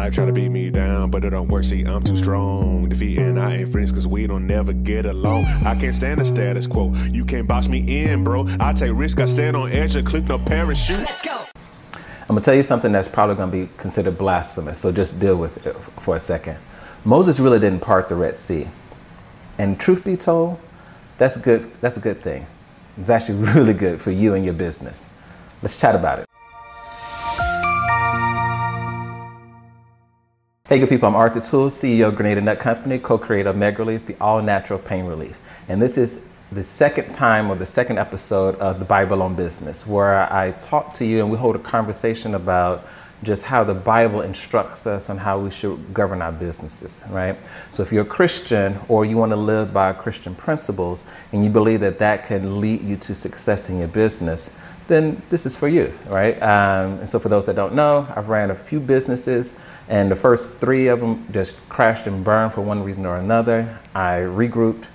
Life try to beat me down, but it don't work. See, I'm too strong. Defeating I ain't friends, cause we don't never get along. I can't stand the status quo. You can't box me in, bro. I take risk, I stand on edge and click no parachute. Let's go. I'm gonna tell you something that's probably gonna be considered blasphemous, so just deal with it for a second. Moses really didn't part the Red Sea. And truth be told, that's good, that's a good thing. It's actually really good for you and your business. Let's chat about it. Hey, good people, I'm Arthur Toole, CEO of Grenada Nut Company, co creator of MegRelief, the all natural pain relief. And this is the second time or the second episode of the Bible on Business, where I talk to you and we hold a conversation about just how the Bible instructs us on how we should govern our businesses, right? So if you're a Christian or you want to live by Christian principles and you believe that that can lead you to success in your business, then this is for you, right? Um, and so for those that don't know, I've ran a few businesses and the first three of them just crashed and burned for one reason or another. I regrouped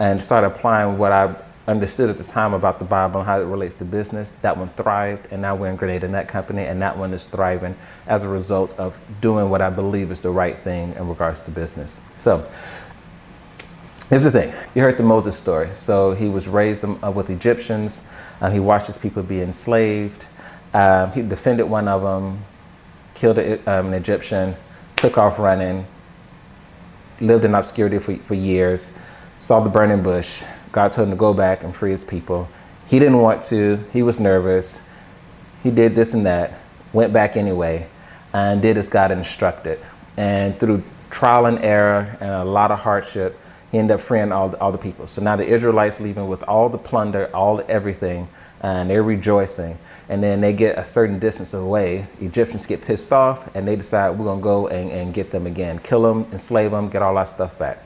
and started applying what I understood at the time about the Bible and how it relates to business. That one thrived, and now we're in Grenada Nut Company, and that one is thriving as a result of doing what I believe is the right thing in regards to business. So, here's the thing you heard the Moses story. So, he was raised um, uh, with Egyptians, uh, he watched his people be enslaved, um, he defended one of them, killed a, um, an Egyptian, took off running, lived in obscurity for, for years, saw the burning bush God told him to go back and free his people. He didn't want to, he was nervous. He did this and that, went back anyway, and did as God instructed. And through trial and error and a lot of hardship, he ended up freeing all the, all the people. So now the Israelites leaving with all the plunder, all the everything, and they're rejoicing. And then they get a certain distance away. Egyptians get pissed off and they decide we're going to go and, and get them again, kill them, enslave them, get all our stuff back.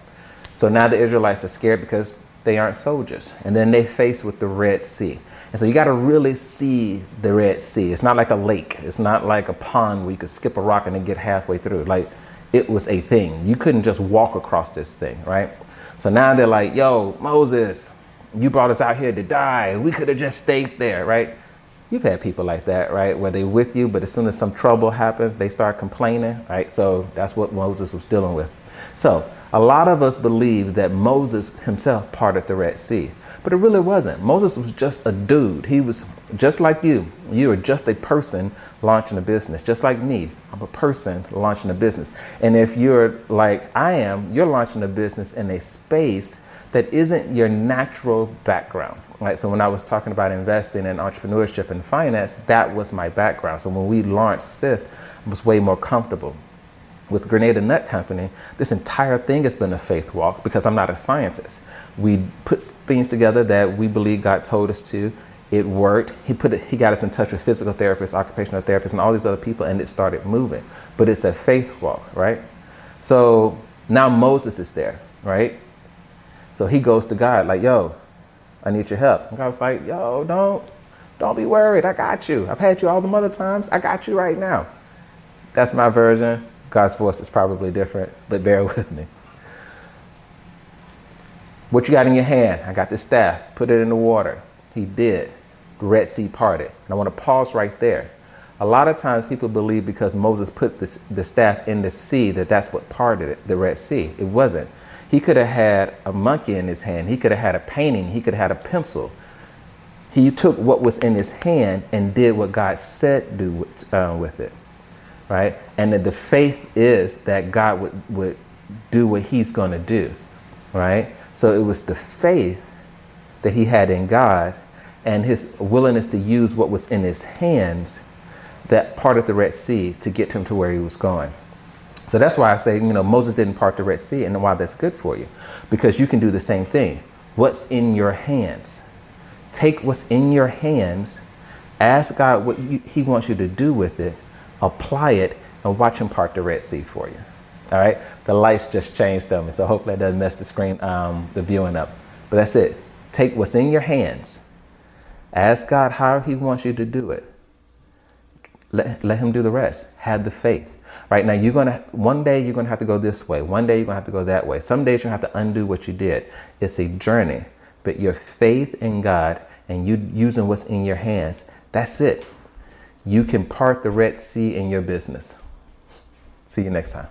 So now the Israelites are scared because they aren't soldiers. And then they face with the Red Sea. And so you got to really see the Red Sea. It's not like a lake. It's not like a pond where you could skip a rock and then get halfway through. Like it was a thing. You couldn't just walk across this thing, right? So now they're like, yo, Moses, you brought us out here to die. We could have just stayed there, right? You've had people like that, right? Where they with you, but as soon as some trouble happens, they start complaining, right? So that's what Moses was dealing with. So a lot of us believe that Moses himself parted the Red Sea, but it really wasn't. Moses was just a dude. He was just like you. You are just a person launching a business, just like me. I'm a person launching a business. And if you're like I am, you're launching a business in a space that isn't your natural background. Right? So when I was talking about investing in entrepreneurship and finance, that was my background. So when we launched SIF, I was way more comfortable with Grenada Nut Company, this entire thing has been a faith walk because I'm not a scientist. We put things together that we believe God told us to. It worked. He put it, he got us in touch with physical therapists, occupational therapists, and all these other people, and it started moving. But it's a faith walk, right? So now Moses is there, right? So he goes to God like, "Yo, I need your help." And God was like, "Yo, don't, don't be worried. I got you. I've had you all the other times. I got you right now." That's my version. God's voice is probably different, but bear with me. What you got in your hand? I got this staff. Put it in the water. He did. The Red Sea parted. And I want to pause right there. A lot of times people believe because Moses put this, the staff in the sea that that's what parted it, the Red Sea. It wasn't. He could have had a monkey in his hand. He could have had a painting. He could have had a pencil. He took what was in his hand and did what God said do with, uh, with it right? And that the faith is that God would, would do what he's going to do, right? So it was the faith that he had in God and his willingness to use what was in his hands that parted the Red Sea to get him to where he was going. So that's why I say, you know, Moses didn't part the Red Sea and why that's good for you. Because you can do the same thing. What's in your hands? Take what's in your hands, ask God what you, he wants you to do with it, apply it, and watch him part the Red Sea for you. All right, the lights just changed on me, so hopefully that doesn't mess the screen, um, the viewing up. But that's it. Take what's in your hands. Ask God how He wants you to do it. Let, let Him do the rest. Have the faith. Right now, you're gonna one day you're gonna have to go this way. One day you're gonna have to go that way. Some days you're gonna have to undo what you did. It's a journey, but your faith in God and you using what's in your hands. That's it you can part the Red Sea in your business. See you next time.